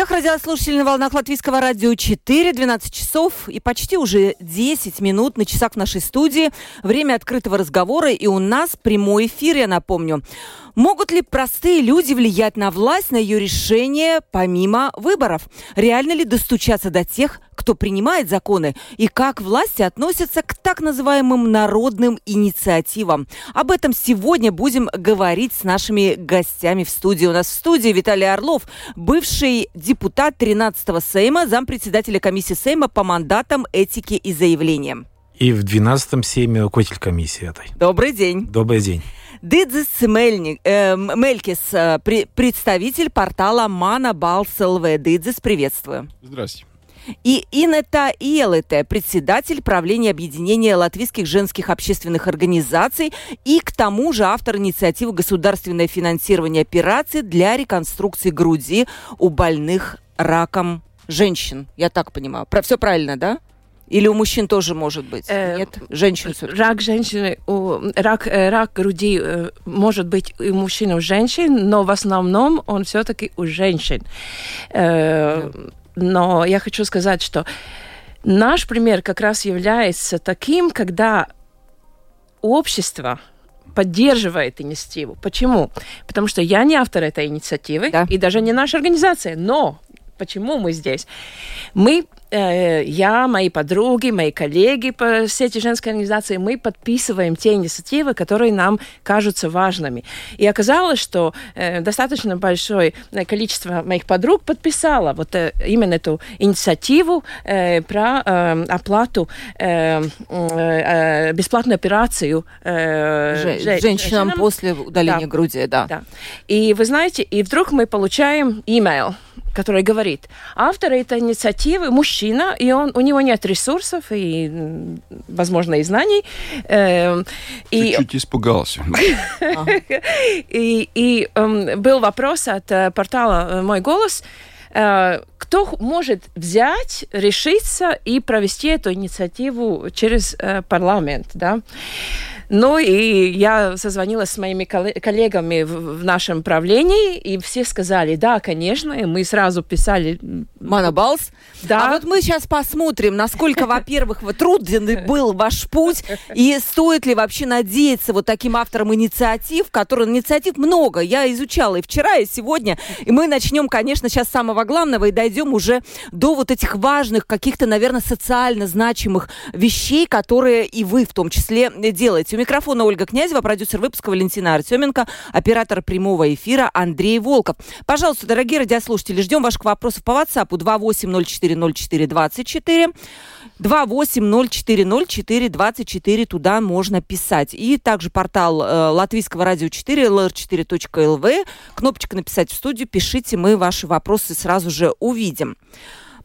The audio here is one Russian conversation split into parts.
радиослушателей на волнах Латвийского радио 4, 12 часов и почти уже 10 минут на часах в нашей студии. Время открытого разговора и у нас прямой эфир, я напомню. Могут ли простые люди влиять на власть, на ее решения, помимо выборов? Реально ли достучаться до тех, кто принимает законы? И как власти относятся к так называемым народным инициативам? Об этом сегодня будем говорить с нашими гостями в студии. У нас в студии Виталий Орлов, бывший депутат 13-го Сейма, зампредседателя комиссии Сейма по мандатам, этике и заявлениям. И в 12-м Сейме руководитель комиссии этой. Добрый день. Добрый день. Дидзис Мельник, э, Мелькис, э, при, представитель портала Мана Балс ЛВ. Дидзис, приветствую. Здравствуйте. И Инета Иелете, председатель правления объединения латвийских женских общественных организаций и к тому же автор инициативы «Государственное финансирование операций для реконструкции груди у больных раком женщин». Я так понимаю. Про, все правильно, да? Или у мужчин тоже может быть? Э, Нет? Женщин Рак женщины, рак, э, рак груди э, может быть и у мужчин, и у женщин, но в основном он все-таки у женщин. Но я хочу сказать, что наш пример как раз является таким, когда общество поддерживает инициативу. Почему? Потому что я не автор этой инициативы, да. и даже не наша организация, но почему мы здесь? Мы я, мои подруги, мои коллеги по сети женской организации, мы подписываем те инициативы, которые нам кажутся важными. И оказалось, что э, достаточно большое количество моих подруг подписало вот э, именно эту инициативу про оплату бесплатную операцию женщинам, женщинам после удаления да. груди, да. да. И вы знаете, и вдруг мы получаем имейл который говорит, автор этой инициативы мужчина, и он, у него нет ресурсов и, возможно, и знаний. И... Чуть-чуть испугался. И, и э, был вопрос от э, портала э, «Мой голос», э, кто может взять, решиться и провести эту инициативу через парламент, да? Ну и я созвонилась с моими коллегами в, нашем правлении, и все сказали, да, конечно, и мы сразу писали... Манабалс? Да. А вот мы сейчас посмотрим, насколько, во-первых, труден был ваш путь, и стоит ли вообще надеяться вот таким авторам инициатив, которые инициатив много, я изучала и вчера, и сегодня, и мы начнем, конечно, сейчас с самого главного и дойдем уже до вот этих важных, каких-то, наверное, социально значимых вещей, которые и вы в том числе делаете микрофона Ольга Князева, продюсер выпуска Валентина Артеменко, оператор прямого эфира Андрей Волков. Пожалуйста, дорогие радиослушатели, ждем ваших вопросов по WhatsApp 28040424. 28040424, туда можно писать. И также портал э, латвийского радио 4, lr4.lv, кнопочка «Написать в студию», пишите, мы ваши вопросы сразу же увидим.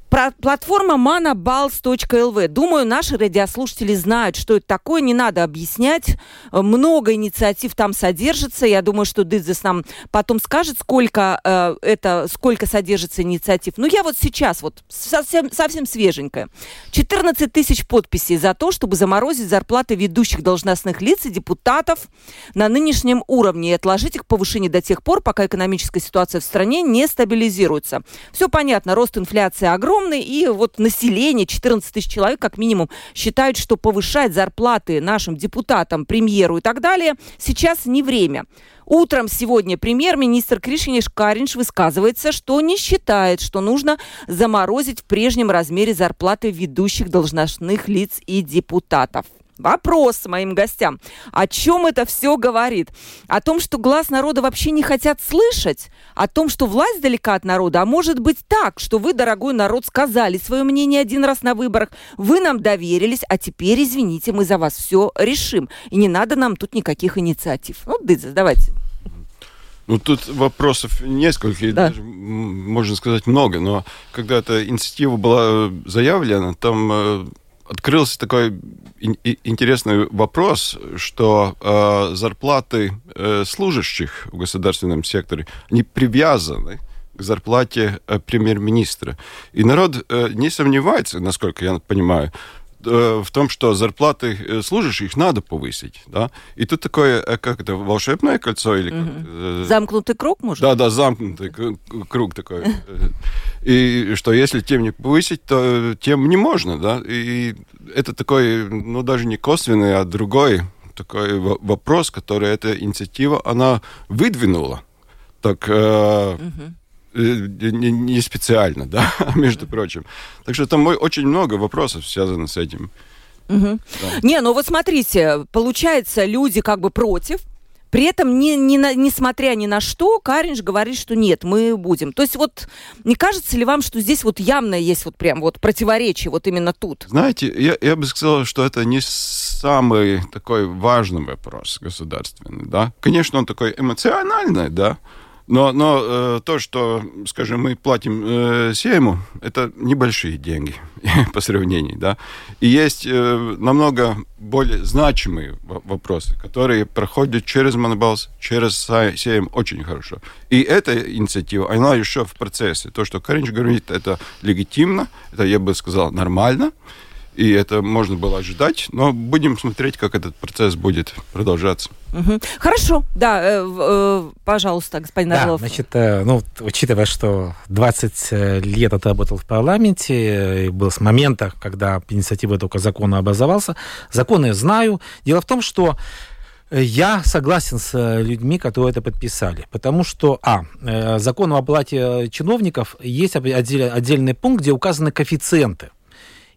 Платформа manabals.lv. Думаю, наши радиослушатели знают, что это такое, не надо объяснять. Много инициатив там содержится. Я думаю, что Дидзес нам потом скажет, сколько э, это, сколько содержится инициатив. Но я вот сейчас, вот совсем, совсем свеженькая. 14 тысяч подписей за то, чтобы заморозить зарплаты ведущих должностных лиц и депутатов на нынешнем уровне и отложить их повышение до тех пор, пока экономическая ситуация в стране не стабилизируется. Все понятно, рост инфляции огромный огромный, и вот население, 14 тысяч человек как минимум, считают, что повышать зарплаты нашим депутатам, премьеру и так далее сейчас не время. Утром сегодня премьер-министр Кришиниш Каринш высказывается, что не считает, что нужно заморозить в прежнем размере зарплаты ведущих должностных лиц и депутатов. Вопрос моим гостям. О чем это все говорит? О том, что глаз народа вообще не хотят слышать? О том, что власть далека от народа? А может быть так, что вы, дорогой народ, сказали свое мнение один раз на выборах, вы нам доверились, а теперь, извините, мы за вас все решим. И не надо нам тут никаких инициатив. Ну, Дыдза, давайте. Ну, тут вопросов несколько, да. даже, можно сказать, много, но когда эта инициатива была заявлена, там э, открылся такой интересный вопрос, что э, зарплаты э, служащих в государственном секторе, они привязаны к зарплате э, премьер-министра. И народ э, не сомневается, насколько я понимаю, в том, что зарплаты э, служащих надо повысить, да. И тут такое, э, как это, волшебное кольцо или э, Замкнутый круг, может? да, да, замкнутый круг такой. И что если тем не повысить, то тем не можно, да. И это такой, ну, даже не косвенный, а другой такой во- вопрос, который эта инициатива, она выдвинула. Так, э, э, не, не специально, да, между прочим. Так что там очень много вопросов связано с этим. Не, ну вот смотрите, получается, люди как бы против, при этом, не, не на- несмотря ни на что, Каринж говорит, что нет, мы будем. То есть вот не кажется ли вам, что здесь вот явно есть вот прям вот противоречие вот именно тут? Знаете, я, я бы сказал, что это не самый такой важный вопрос государственный, да. Конечно, он такой эмоциональный, да, но, но э, то, что, скажем, мы платим э, Сейму, это небольшие деньги по сравнению, да. И есть э, намного более значимые во- вопросы, которые проходят через Монобалс, через Сейм очень хорошо. И эта инициатива, она еще в процессе. То, что Каринч говорит, это легитимно, это, я бы сказал, нормально, и это можно было ожидать, но будем смотреть, как этот процесс будет продолжаться. Мгм. Хорошо, да, э, э, пожалуйста, господин Да, Орлов. значит, э, ну, учитывая, что 20 лет отработал в парламенте, э, и был с момента, когда инициатива только закона образовался, законы знаю. Дело в том, что э, я согласен с э, людьми, которые это подписали, потому что, а, э, закон о оплате чиновников есть об- отдель- отдельный пункт, где указаны коэффициенты.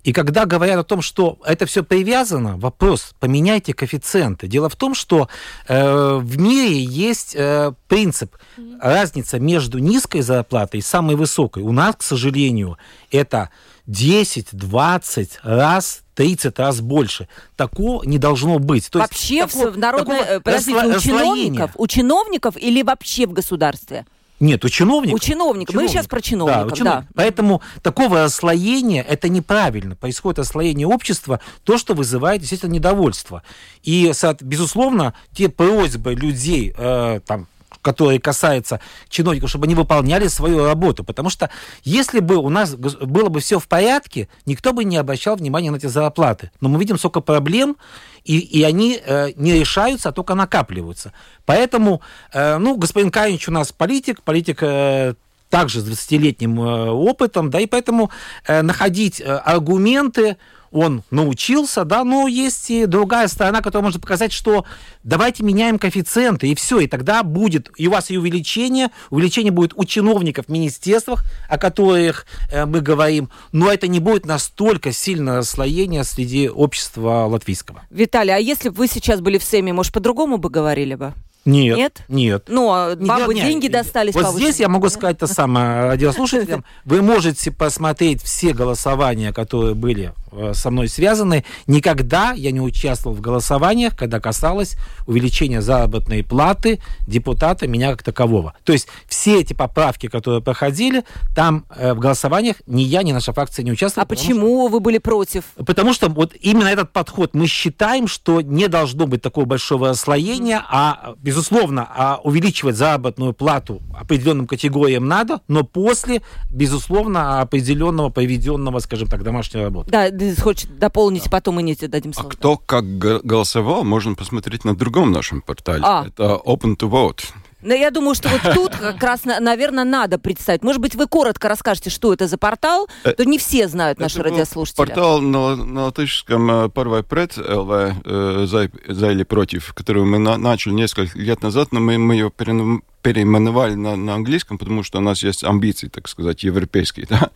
И когда говорят о том, что это все привязано, вопрос, поменяйте коэффициенты. Дело в том, что э, в мире есть э, принцип, разница между низкой зарплатой и самой высокой. У нас, к сожалению, это 10, 20 раз 30 раз больше. Такого не должно быть. То есть вообще тако- в народной, такого э, подождите, у чиновников, у чиновников или вообще в государстве? Нет, у чиновников. У чиновников. Мы сейчас про чиновников, у да. чинов- Поэтому такого расслоения это неправильно. Происходит расслоение общества, то, что вызывает, естественно, недовольство. И, безусловно, те просьбы людей, э, там, которые касаются чиновников, чтобы они выполняли свою работу. Потому что если бы у нас было бы все в порядке, никто бы не обращал внимания на эти зарплаты. Но мы видим сколько проблем, и, и они э, не решаются, а только накапливаются. Поэтому, э, ну, господин Каинч у нас политик, политик э, также с 20-летним э, опытом, да, и поэтому э, находить э, аргументы он научился, да, но есть и другая сторона, которая может показать, что давайте меняем коэффициенты, и все, и тогда будет, и у вас и увеличение, увеличение будет у чиновников в министерствах, о которых э, мы говорим, но это не будет настолько сильное расслоение среди общества латвийского. Виталий, а если бы вы сейчас были в Сейме, может, по-другому бы говорили бы? Нет. Нет? Нет. Ну, а вам бы деньги достались Вот повышенные? здесь я могу сказать то самое радиослушателям. Вы можете посмотреть все голосования, которые были со мной связаны. Никогда я не участвовал в голосованиях, когда касалось увеличения заработной платы депутата меня как такового. То есть все эти поправки, которые проходили, там э, в голосованиях ни я, ни наша фракция не участвовали. А почему вы были против? Потому что вот именно этот подход мы считаем, что не должно быть такого большого расслоения, а, безусловно, а увеличивать заработную плату определенным категориям надо, но после, безусловно, определенного проведенного, скажем так, домашней работы. Да, ты хочешь дополнить, потом мы не дадим А слово. кто как голосовал, можно посмотреть на другом нашем портале. А. Это Open to Vote. Но я думаю, что вот тут как раз, наверное, надо представить. Может быть, вы коротко расскажете, что это за портал, Э, то не все знают наши Это радиослушатели. Портал на, на латышском э, «Первый пред» ЛВ э, за, за или против, который мы на- начали несколько лет назад, но мы, мы ее переном- переименовали на, на английском, потому что у нас есть амбиции, так сказать, европейские. Да?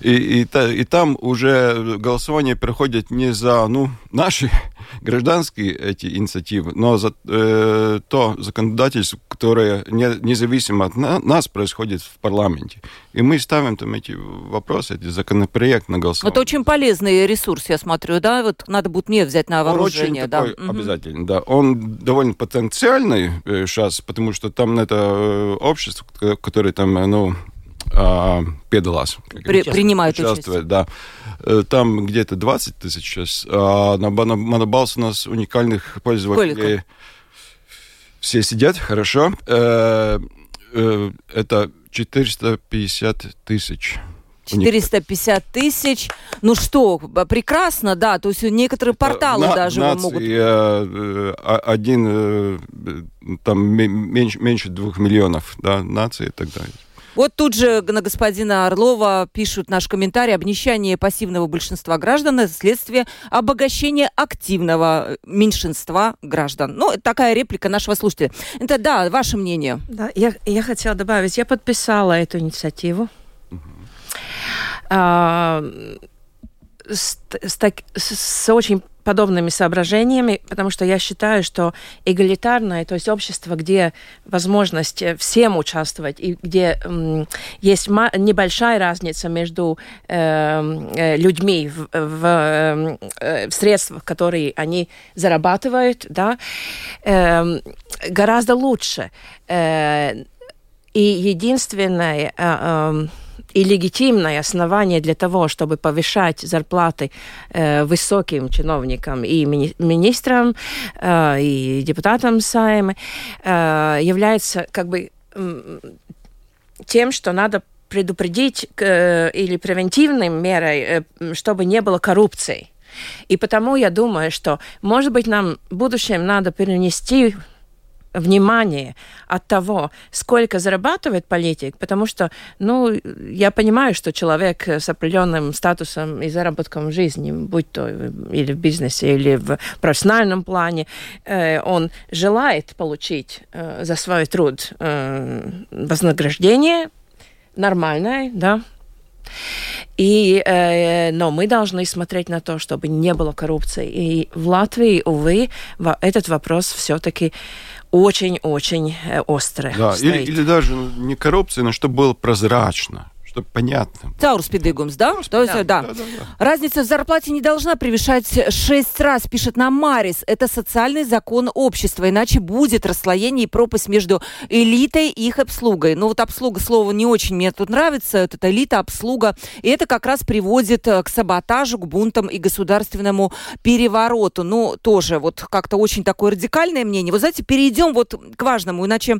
И, и, та- и там уже голосование проходит не за ну, наши гражданские эти инициативы, но за э, то законодательство, которое не, независимо от на- нас происходит в парламенте. И мы ставим там эти вопросы, эти законопроекты на голосование. Это очень полезный ресурс, я смотрю, да? Вот надо будет мне взять на Он вооружение. очень да. такой Мгм. обязательно, да. Он довольно потенциальный сейчас, потому что там это э, общество, ко- которое там, э, ну, а, педалас. При- принимают участвует, да. Э, Там где-то 20 тысяч сейчас. А на Монобалс у нас уникальных пользователей. Сколько? Все сидят, хорошо. Это 450 тысяч. Уник- 450 тысяч. Ну что, прекрасно, да. То есть некоторые порталы На- даже нации, могут... э, э, один, э, э, там ме- меньше, меньше двух миллионов, да, наций и так далее. Вот тут же на господина Орлова пишут наш комментарий. Обнищание пассивного большинства граждан – это следствие обогащения активного меньшинства граждан. Ну, такая реплика нашего слушателя. Это, да, ваше мнение. Да, я, я хотела добавить, я подписала эту инициативу. А, с, с так- с- очень подобными соображениями, потому что я считаю, что эгалитарное, то есть общество, где возможность э, всем участвовать и где есть небольшая разница между эм, э, людьми в, в, эм, э, в средствах, которые они зарабатывают, да, эм, гораздо лучше. Э, и единственное э, эм, и легитимное основание для того, чтобы повышать зарплаты э, высоким чиновникам и мини- министрам, э, и депутатам Сайма, э, является как бы тем, что надо предупредить э, или превентивной мерой, э, чтобы не было коррупции. И потому я думаю, что, может быть, нам в будущем надо перенести внимание от того, сколько зарабатывает политик, потому что, ну, я понимаю, что человек с определенным статусом и заработком в жизни, будь то или в бизнесе, или в профессиональном плане, э, он желает получить э, за свой труд э, вознаграждение нормальное, да, и, э, но мы должны смотреть на то, чтобы не было коррупции. И в Латвии, увы, этот вопрос все-таки очень-очень э, острый. Да, или, Стоит. или даже ну, не коррупция, но чтобы было прозрачно, чтобы понятно. Таурус Педыгумс, да? То есть, да. да. Да, да, да. Разница в зарплате не должна превышать 6 раз, пишет нам Марис. Это социальный закон общества, иначе будет расслоение и пропасть между элитой и их обслугой. Ну вот обслуга, слово не очень мне тут нравится, вот это элита, обслуга. И это как раз приводит э, к саботажу, к бунтам и государственному перевороту. Ну, тоже вот как-то очень такое радикальное мнение. Вот знаете, перейдем вот к важному, иначе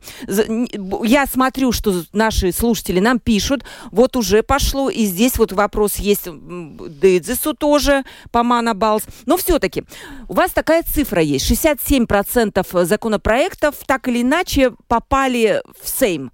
я смотрю, что наши слушатели нам пишут, вот уже пошло, и здесь вот вопрос есть м, Дедзису тоже, по Мана Балс. Но все-таки у вас такая цифра есть. 67% законопроектов так или иначе попали в Сейм.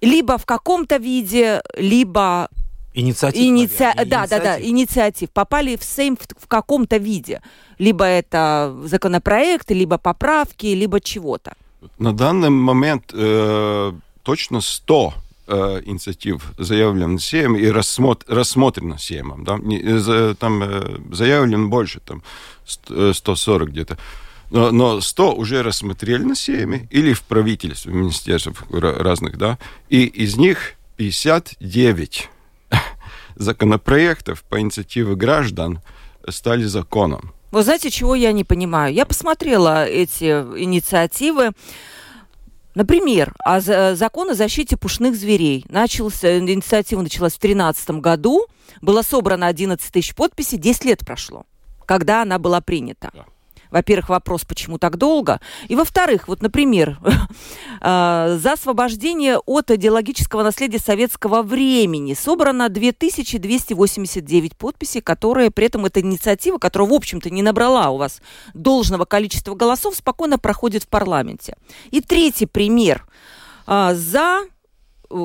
Либо в каком-то виде, либо Инициатив. Иници- наверное, Да, да, да, инициатив. инициатив. Попали в Сейм в, в каком-то виде. Либо это законопроекты, либо поправки, либо чего-то. На данный момент э, точно 100 э, инициатив заявлено Сейм и рассмотр- рассмотрено Сеймом. Да? Не- э, за- там э, заявлено больше, там ст- э, 140 где-то. Но, но 100 уже рассмотрели на Сейме или в правительстве, в министерствах ра- разных, да, и из них 59 законопроектов по инициативе граждан стали законом. Вы знаете, чего я не понимаю? Я посмотрела эти инициативы. Например, о за- закон о защите пушных зверей. Начался, инициатива началась в 2013 году. Было собрано 11 тысяч подписей. 10 лет прошло, когда она была принята. Да. Во-первых, вопрос, почему так долго. И во-вторых, вот, например, э, за освобождение от идеологического наследия советского времени собрано 2289 подписей, которые при этом эта инициатива, которая, в общем-то, не набрала у вас должного количества голосов, спокойно проходит в парламенте. И третий пример. А, За э,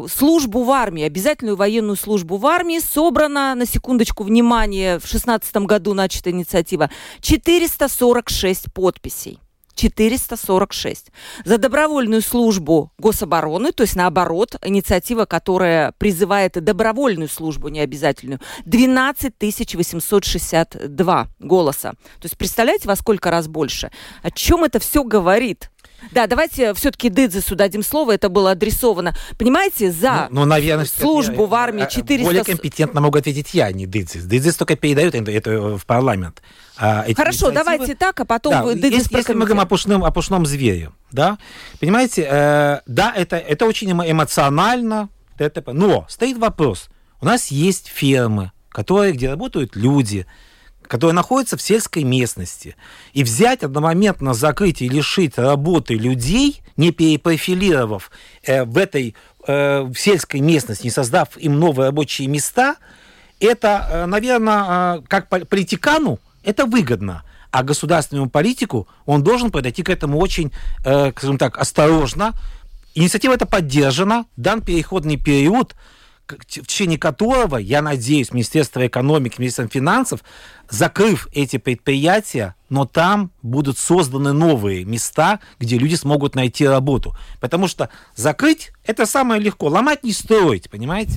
службу в армии, обязательную военную службу в армии, собрано, на секундочку, внимание, в 2016 году начата инициатива, 446 подписей. 446. За добровольную службу гособороны, то есть наоборот, инициатива, которая призывает добровольную службу, не обязательную, 12 862 голоса. То есть представляете, во сколько раз больше? О чем это все говорит? Да, давайте все-таки Дыдзесу дадим слово, это было адресовано. Понимаете, за Ну, ну, наверное, службу в армии э, 400... Более компетентно могу ответить я, а не Дидзис. Дидзис только передает это, это в парламент. А Хорошо, инициативы- давайте так, а потом Да, вы Дыдзес если мы говорим о пушном, о пушном звере, да, понимаете, э, да, это, это очень эмо- эмоционально. Но стоит вопрос. У нас есть фермы, которые, где работают люди, которые находятся в сельской местности. И взять одномоментно закрыть и лишить работы людей, не перепрофилировав э, в этой э, в сельской местности, не создав им новые рабочие места, это, э, наверное, э, как политикану, это выгодно. А государственному политику он должен подойти к этому очень, э, скажем так, осторожно. Инициатива это поддержана, дан переходный период, в течение которого, я надеюсь, Министерство экономики, Министерство финансов, закрыв эти предприятия, но там будут созданы новые места, где люди смогут найти работу. Потому что закрыть это самое легко, ломать не строить, понимаете?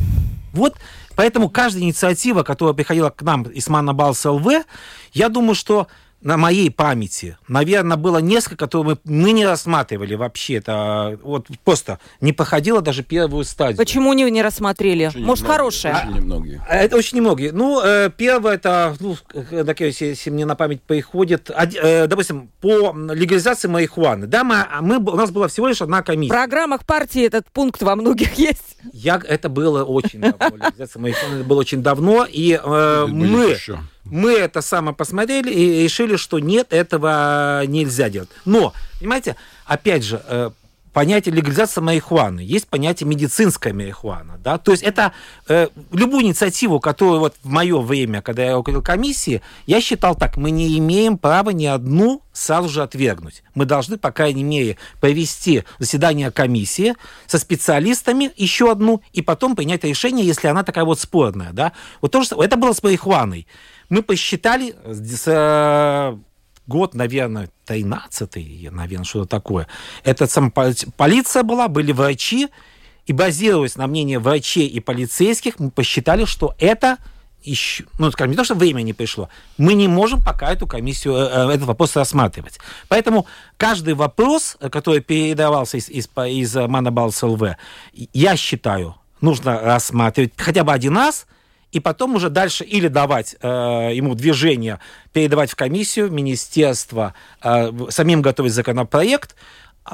Вот поэтому каждая инициатива, которая приходила к нам из Маннабалс ЛВ, я думаю, что на моей памяти, наверное, было несколько, которые мы, мы не рассматривали вообще. Это вот просто не проходило даже первую стадию. Почему не, не рассмотрели? Очень Может, немногие, хорошая? Очень немногие. А, Это очень немногие. Ну, э, первое, это, ну, так, если, если мне на память приходит, од- э, допустим, по легализации марихуаны. Да, мы, а мы, у нас была всего лишь одна В комиссия. программах партии этот пункт во многих есть. Я, это было очень давно. Легализация марихуаны это было очень давно. И э, мы... еще. Мы это самое посмотрели и решили, что нет, этого нельзя делать. Но, понимаете, опять же, э, понятие легализации марихуаны, есть понятие медицинская марихуана, да, то есть это э, любую инициативу, которую вот в мое время, когда я руководил комиссией, я считал так, мы не имеем права ни одну сразу же отвергнуть. Мы должны, по крайней мере, провести заседание комиссии со специалистами, еще одну, и потом принять решение, если она такая вот спорная, да. Вот то, что, это было с марихуаной. Мы посчитали с, э, год, наверное, 13 наверное, что-то такое. Это сам полиция была, были врачи, и базируясь на мнении врачей и полицейских, мы посчитали, что это еще, ну, скажем, не то, что время не пришло, мы не можем пока эту комиссию, э, этот вопрос рассматривать. Поэтому каждый вопрос, который передавался из, из, из Манабалс ЛВ, я считаю, нужно рассматривать хотя бы один раз, и потом уже дальше или давать э, ему движение, передавать в комиссию, министерство, э, самим готовить законопроект,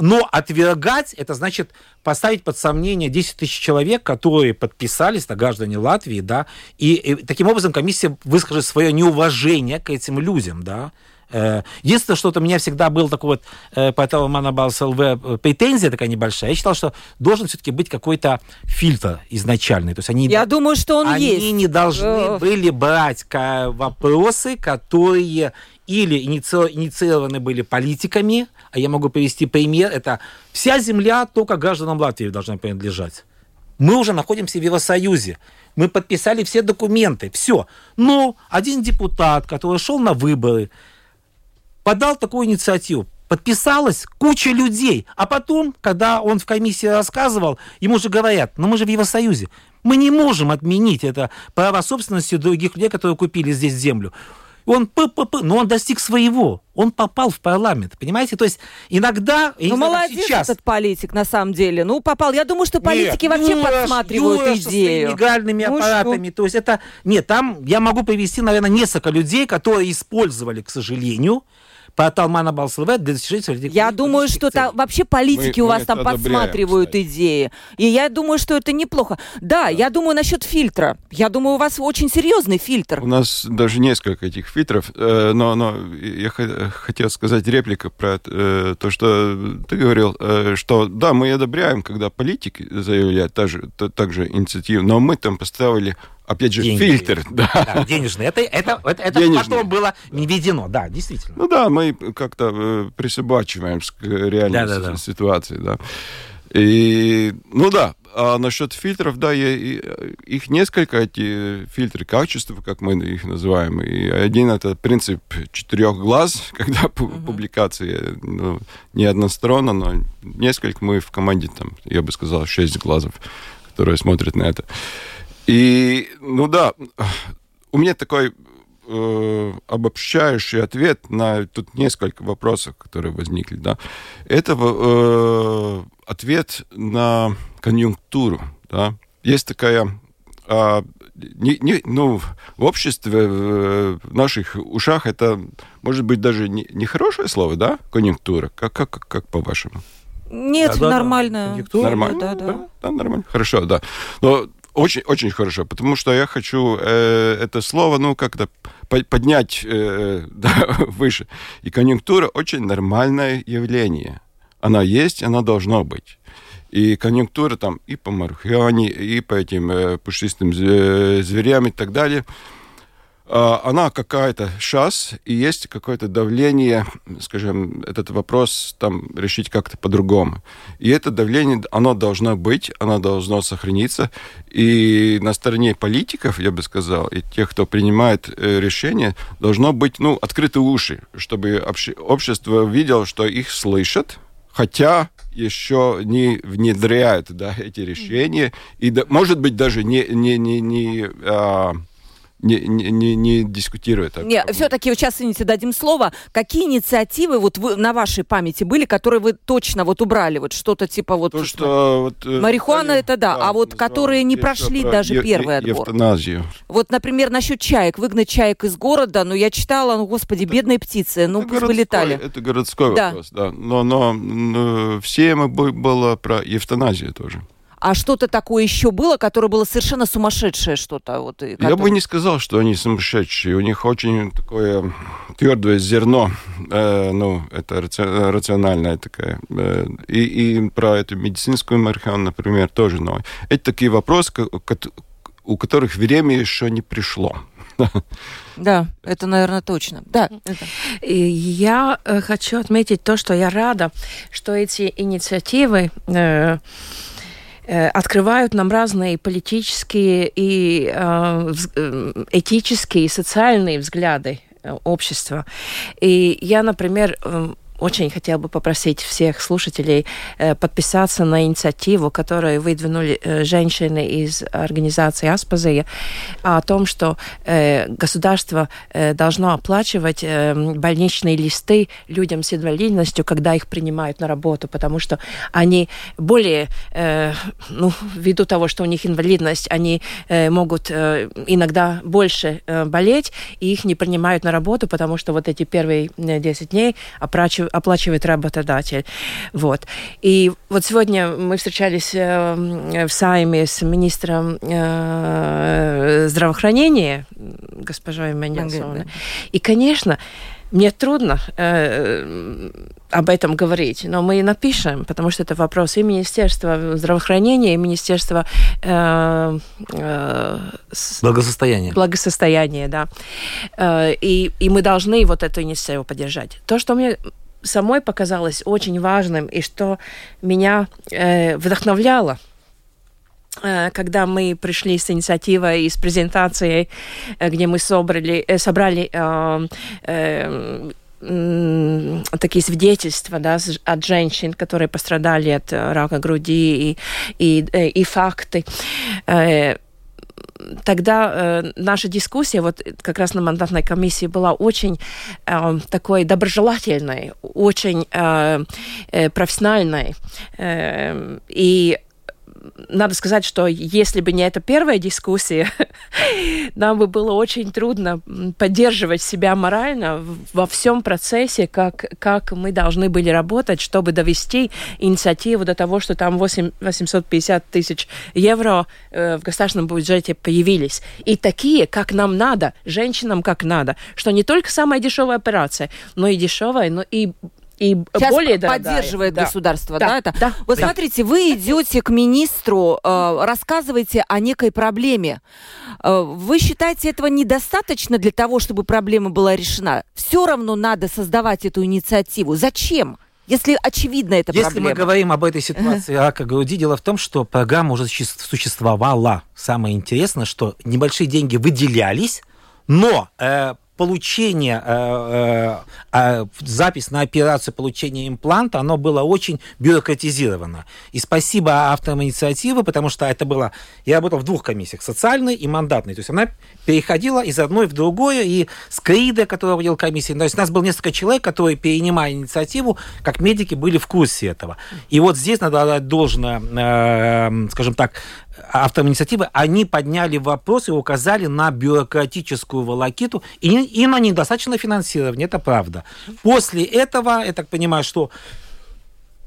но отвергать, это значит поставить под сомнение 10 тысяч человек, которые подписались, это граждане Латвии, да, и, и таким образом комиссия выскажет свое неуважение к этим людям, да. Э, Единственное, что-то у меня всегда был такой вот э, по этому Манабалс ЛВ э, претензия такая небольшая. Я считал, что должен все-таки быть какой-то фильтр изначальный. То есть они, Я думаю, что он они есть. не должны были брать вопросы, которые или иници- инициированы были политиками, а я могу привести пример, это вся земля только гражданам Латвии должна принадлежать. Мы уже находимся в Евросоюзе. Мы подписали все документы, все. Но один депутат, который шел на выборы, подал такую инициативу. Подписалась куча людей. А потом, когда он в комиссии рассказывал, ему же говорят, ну мы же в Евросоюзе. Мы не можем отменить это право собственности других людей, которые купили здесь землю. Он п -п -п, но он достиг своего. Он попал в парламент, понимаете? То есть иногда... Ну, молодец сейчас, этот политик, на самом деле. Ну, попал. Я думаю, что политики нет, вообще Юра, подсматривают Юра идею. легальными Ну, аппаратами. То есть это... Нет, там я могу привести, наверное, несколько людей, которые использовали, к сожалению, портал Манабалс ЛВ для достижения своих Я думаю, что там вообще политики Мы- у вас там подсматривают кстати. идеи. И я думаю, что это неплохо. Да, я думаю насчет фильтра. Я думаю, у вас очень серьезный фильтр. У нас даже несколько этих фильтров, э, но, но я хо- хотел сказать реплика про э, то, что ты говорил, э, что да, мы одобряем, когда политики заявляют также, та- также инициативу, но мы там поставили, опять же, Деньги. фильтр. Да. Да, денежные. Это, это, это, это Денежные. потом было не введено, да, действительно. Ну да, мы как-то э, присобачиваем к реальной Да-да-да. си- ситуации, да. И, ну да, а насчет фильтров, да, я- их несколько, эти фильтры качества, как мы их называем. И один это принцип четырех глаз, когда пу- публикации ну, не односторонно, но несколько мы в команде, там, я бы сказал, шесть глазов, которые смотрят на это. И, ну да, у меня такой э, обобщающий ответ на тут несколько вопросов, которые возникли, да. Это э, ответ на конъюнктуру, да. Есть такая а, не, не- ну, в обществе, э, в наших ушах это может быть даже не, не хорошее слово, да, конъюнктура. Как, как, как, по-вашему? Нет, Да-да-да. нормально. Конъюнктура. Нормально? Да, да. Да, нормально. Хорошо, да. Но очень, очень хорошо, потому что я хочу э, это слово, ну, как-то по- поднять э, да, выше. И конъюнктура очень нормальное явление. Она есть, она должна быть. И конъюнктура там и по марихуане, и по этим э, пушистым зв- зверям и так далее. А, Она какая-то сейчас, и есть какое-то давление, скажем, этот вопрос там решить как-то по-другому. И это давление, оно должно быть, оно должно сохраниться. И на стороне политиков, я бы сказал, и тех, кто принимает э, решения, должно быть, ну, открыты уши, чтобы обще- общество видело, что их слышат, хотя еще не внедряют да, эти решения, и, может быть, даже не, не, не, не, а, не, не, не, не дискутируют. об Не, этом. все-таки сейчас, извините, дадим слово. Какие инициативы вот вы, на вашей памяти были, которые вы точно вот убрали? Вот что-то типа вот... То, что вот, э, Марихуана сказали, это да, а вот которые не прошли про даже е- первый отбор. Эвтаназию. Вот, например, насчет чаек. Выгнать чаек из города, ну, я читала, ну, господи, бедные птицы, ну, Это пусть вылетали. Это городской Да. вопрос, да. Но, но, но все мы бы- было про эвтаназию тоже. А что-то такое еще было, которое было совершенно сумасшедшее что-то? Вот, и Я которое- бы не сказал, что они сумасшедшие. У них очень такое твердое зерно. э, ну, это раци- рациональное такое. Э, и, и про эту медицинскую марихуану, например, тоже. Но это такие вопросы, у которых время еще не пришло. Да, это, наверное, точно. Да, это. И я э, хочу отметить то, что я рада, что эти инициативы э, открывают нам разные политические и э, э, этические и социальные взгляды э, общества. И я, например, э, очень хотела бы попросить всех слушателей э, подписаться на инициативу, которую выдвинули э, женщины из организации Аспазия, о том, что э, государство должно оплачивать больничные листы людям с инвалидностью, когда их принимают на работу, потому что они более, ну, ввиду того, что у них инвалидность, они могут иногда больше болеть, и их не принимают на работу, потому что вот эти первые э, 10 дней оплачив- оплачивает работодатель. Вот. И вот сегодня мы встречались э, в Сайме с министром э, здравоохранения, госпожой. Да. И, конечно, мне трудно э, об этом говорить, но мы напишем, потому что это вопрос и Министерства здравоохранения, и Министерства э, э, Благосостояние. благосостояния, да. Э, И, и мы должны вот эту инициативу поддержать. То, что мне самой показалось очень важным и что меня э, вдохновляло, э, когда мы пришли с инициативой и с презентацией, э, где мы собрали, э, собрали э, э, такие свидетельства да, от женщин, которые пострадали от рака груди и, и, и факты. Тогда э, наша дискуссия вот как раз на мандатной комиссии была очень э, такой доброжелательной, очень э, э, профессиональной. Э, и надо сказать, что если бы не эта первая дискуссия, нам бы было очень трудно поддерживать себя морально во всем процессе, как, как мы должны были работать, чтобы довести инициативу до того, что там 8 850 тысяч евро э, в государственном бюджете появились. И такие, как нам надо, женщинам как надо, что не только самая дешевая операция, но и дешевая, но и и Сейчас более дорогая. поддерживает Да. государство, Да, да, это? да, Вот да. смотрите, вы идете к министру, э, рассказываете о некой проблеме. Э, вы считаете этого недостаточно для того, чтобы проблема была решена? Все равно надо создавать эту инициативу. Зачем? Если очевидно эта Если проблема. мы говорим об этой ситуации рака груди, дело в том, что программа уже суще- существовала. Самое интересное, что небольшие деньги выделялись, но э, получение, э, э, э, запись на операцию получения импланта, оно было очень бюрократизировано. И спасибо авторам инициативы, потому что это было... Я работал в двух комиссиях, социальной и мандатной. То есть она переходила из одной в другое, и Скрида, который водил комиссии, то есть у нас было несколько человек, которые, перенимая инициативу, как медики, были в курсе этого. И вот здесь надо отдать должное, э, скажем так, авторам они подняли вопрос и указали на бюрократическую волокиту и, и на недостаточное финансирование, это правда. После этого, я так понимаю, что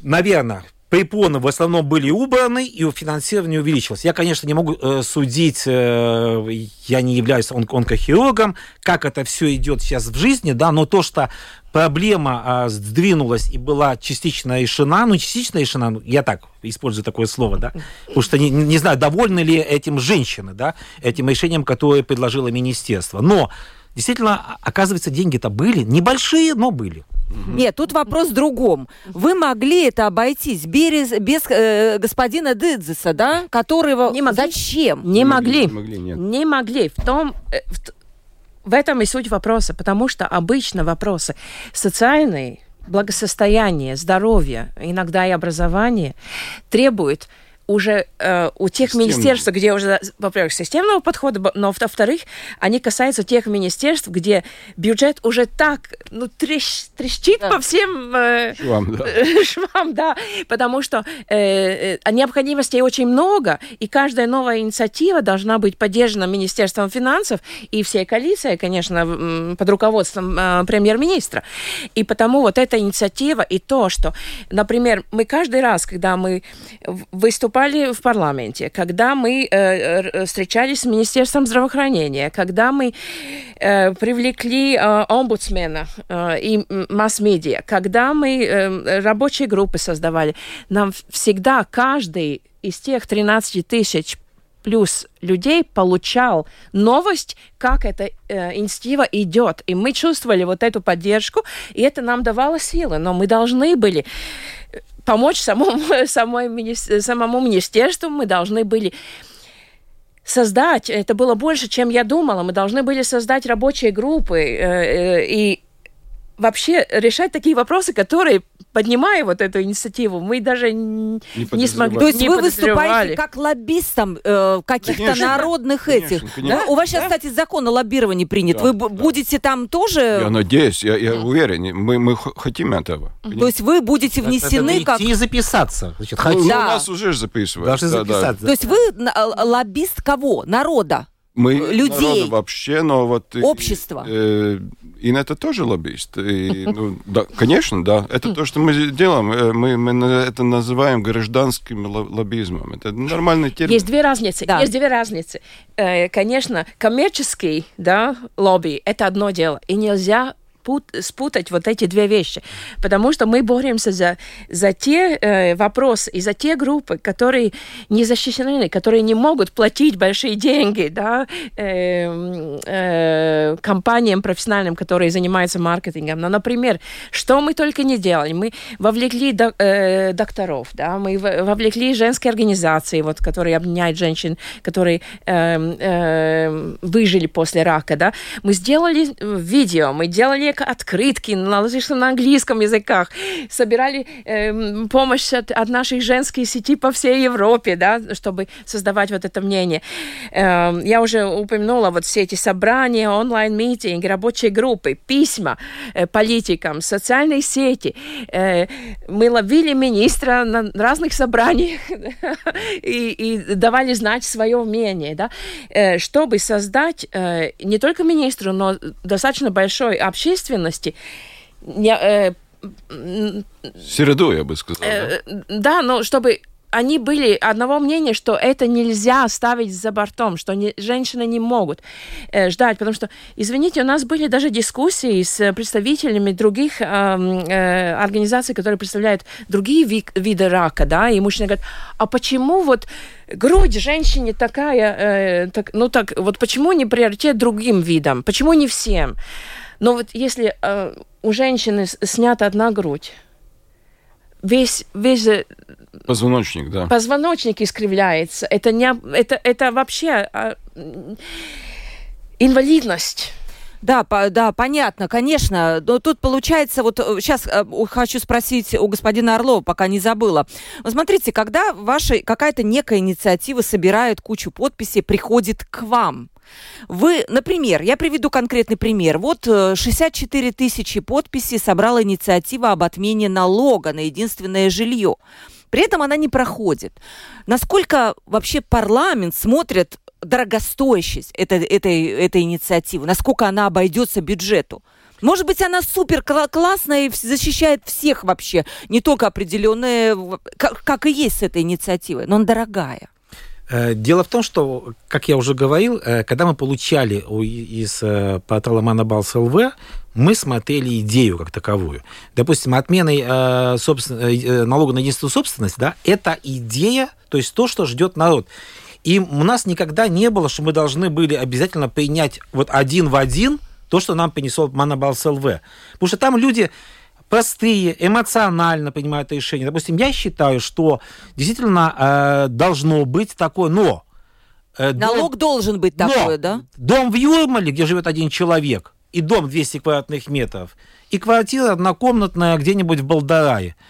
наверное, препоны в основном были убраны, и финансирование увеличилось. Я, конечно, не могу э, судить, э, я не являюсь он онкохирургом, как это все идет сейчас в жизни, да, но то, что проблема э, сдвинулась и была частично решена, ну, частично решена, ну, я так использую такое слово, да, потому что не, не знаю, довольны ли этим женщины, да, этим решением, которое предложило министерство. Но действительно, оказывается, деньги-то были, небольшие, но были. Нет, тут вопрос в другом. Вы могли это обойтись без, без э, господина Дыдзеса, да, которого... Не могли. Зачем? Не могли. Не могли, нет. Не могли. В том, э, в, в этом и суть вопроса, потому что обычно вопросы социальные, благосостояние, здоровье, иногда и образование требуют уже э, у тех Системного. министерств, где уже, во-первых, системного подхода, но во-вторых, они касаются тех министерств, где бюджет уже так, ну, трещ- трещит Да. по всем э, Швам, да. швам, да, потому что э, э, необходимостей очень много, и каждая новая инициатива должна быть поддержана Министерством финансов и всей коалицией, конечно, под руководством э, премьер-министра. И потому вот эта инициатива и то, что, например, мы каждый раз, когда мы в- выступали в парламенте, когда мы э, встречались с Министерством здравоохранения, когда мы э, привлекли э, омбудсмена э, и масс-медиа, когда мы э, рабочие группы создавали, нам всегда каждый из тех 13 тысяч плюс людей получал новость, как эта э, инициатива идет. И мы чувствовали вот эту поддержку, и это нам давало силы. Но мы должны были помочь самому, самой, самому министерству, мы должны были создать, это было больше, чем я думала, мы должны были создать рабочие группы э, э, и вообще решать такие вопросы, которые, поднимая вот эту инициативу, мы даже Не не смогли. То есть не вы выступаете как лоббистом э, каких-то народных Конечно, этих. конечно. Да? У вас сейчас, кстати, закон о лоббировании принят. Да, вы да. будете там тоже... Я надеюсь, я, я уверен, мы, мы хотим этого. То есть вы будете внесены Надо как... идти и записаться. Значит, Ну, хотим. ну, Да. нас уже записывают. Должны да, да. записаться. То есть вы лоббист кого? Народа? Мы людей. народу вообще, но вот... и- Общество. э, Ин это тоже лоббист. И, ну, да, конечно, да. Это то, что мы делаем. Э, Мы, мы это называем гражданским ло- лоббизмом. Это нормальный термин. Есть две разницы. Да. Есть две разницы. Э, конечно, коммерческий да, лобби – это одно дело. И нельзя пут- спутать вот эти две вещи. Потому что мы боремся за, за те э, вопросы и за те группы, которые не защищены, которые не могут платить большие деньги да, э, э, компаниям профессиональным, которые занимаются маркетингом. Но, например, что мы только не делали. Мы вовлекли док- э, докторов, да, мы вовлекли женские организации, вот, которые объединяют женщин, которые эм, эм, выжили после рака. Да. Мы сделали э, видео, мы делали к- открытки на, латышском, на английском языках, собирали эм, помощь от, от наших женских сетей по всей Европе, да, чтобы создавать вот это мнение. Эм, я уже упомянула вот все эти собрания, онлайн-митинги, рабочие группы, письма э, политикам, социальные сети. Э, мы ловили министра на разных собраниях и, и давали знать свое мнение, да, э, чтобы создать э, не только министру, но достаточно большой общественности не, э, Середу, я бы сказал. да. Э, да, но чтобы они были одного мнения, что это нельзя ставить за бортом, что не, женщины не могут э, ждать, потому что, извините, у нас были даже дискуссии с представителями других эм, э, организаций, которые представляют другие ви- виды рака, да, и мужчина говорит, а почему вот грудь женщине такая, э, так, ну так, вот почему не приоритет другим видам, почему не всем? Но вот если э, у женщины снята одна грудь, весь, весь э, Позвоночник, да. позвоночник искривляется. Это, не, это, это вообще м, инвалидность. Да, по- да, понятно, конечно. Но тут получается, вот сейчас хочу спросить у господина Орлова, пока не забыла. Вот смотрите, когда ваша какая-то некая инициатива собирает кучу подписей, приходит к вам, вы, например, я приведу конкретный пример. Вот э, 64 тысячи подписей собрала инициатива об отмене налога на единственное жилье. При этом она не проходит. Насколько вообще парламент смотрит дорогостоящесть этой, этой, этой инициативы, насколько она обойдется бюджету. Может быть, она супер классная и защищает всех вообще, не только определенные, как, как и есть с этой инициативой, но она дорогая. Э, дело в том, что, как я уже говорил, э, когда мы получали из э, портала Манабалс ЛВ, мы смотрели идею как таковую. Допустим, отменой налога на единственную собственность, да, это идея, то есть то, что ждет народ. И у нас никогда не было, что мы должны были обязательно принять вот один в один то, что нам принесло Манабалс ЛВ. Потому что там люди простые, эмоционально принимают это решение. Допустим, я считаю, что действительно э, должно быть такое, но... Э, Налог дом, должен быть такой, да? Дом в Юрмале, где живет один человек, и дом 200 квадратных метров, и квартира однокомнатная где-нибудь в Балдарае –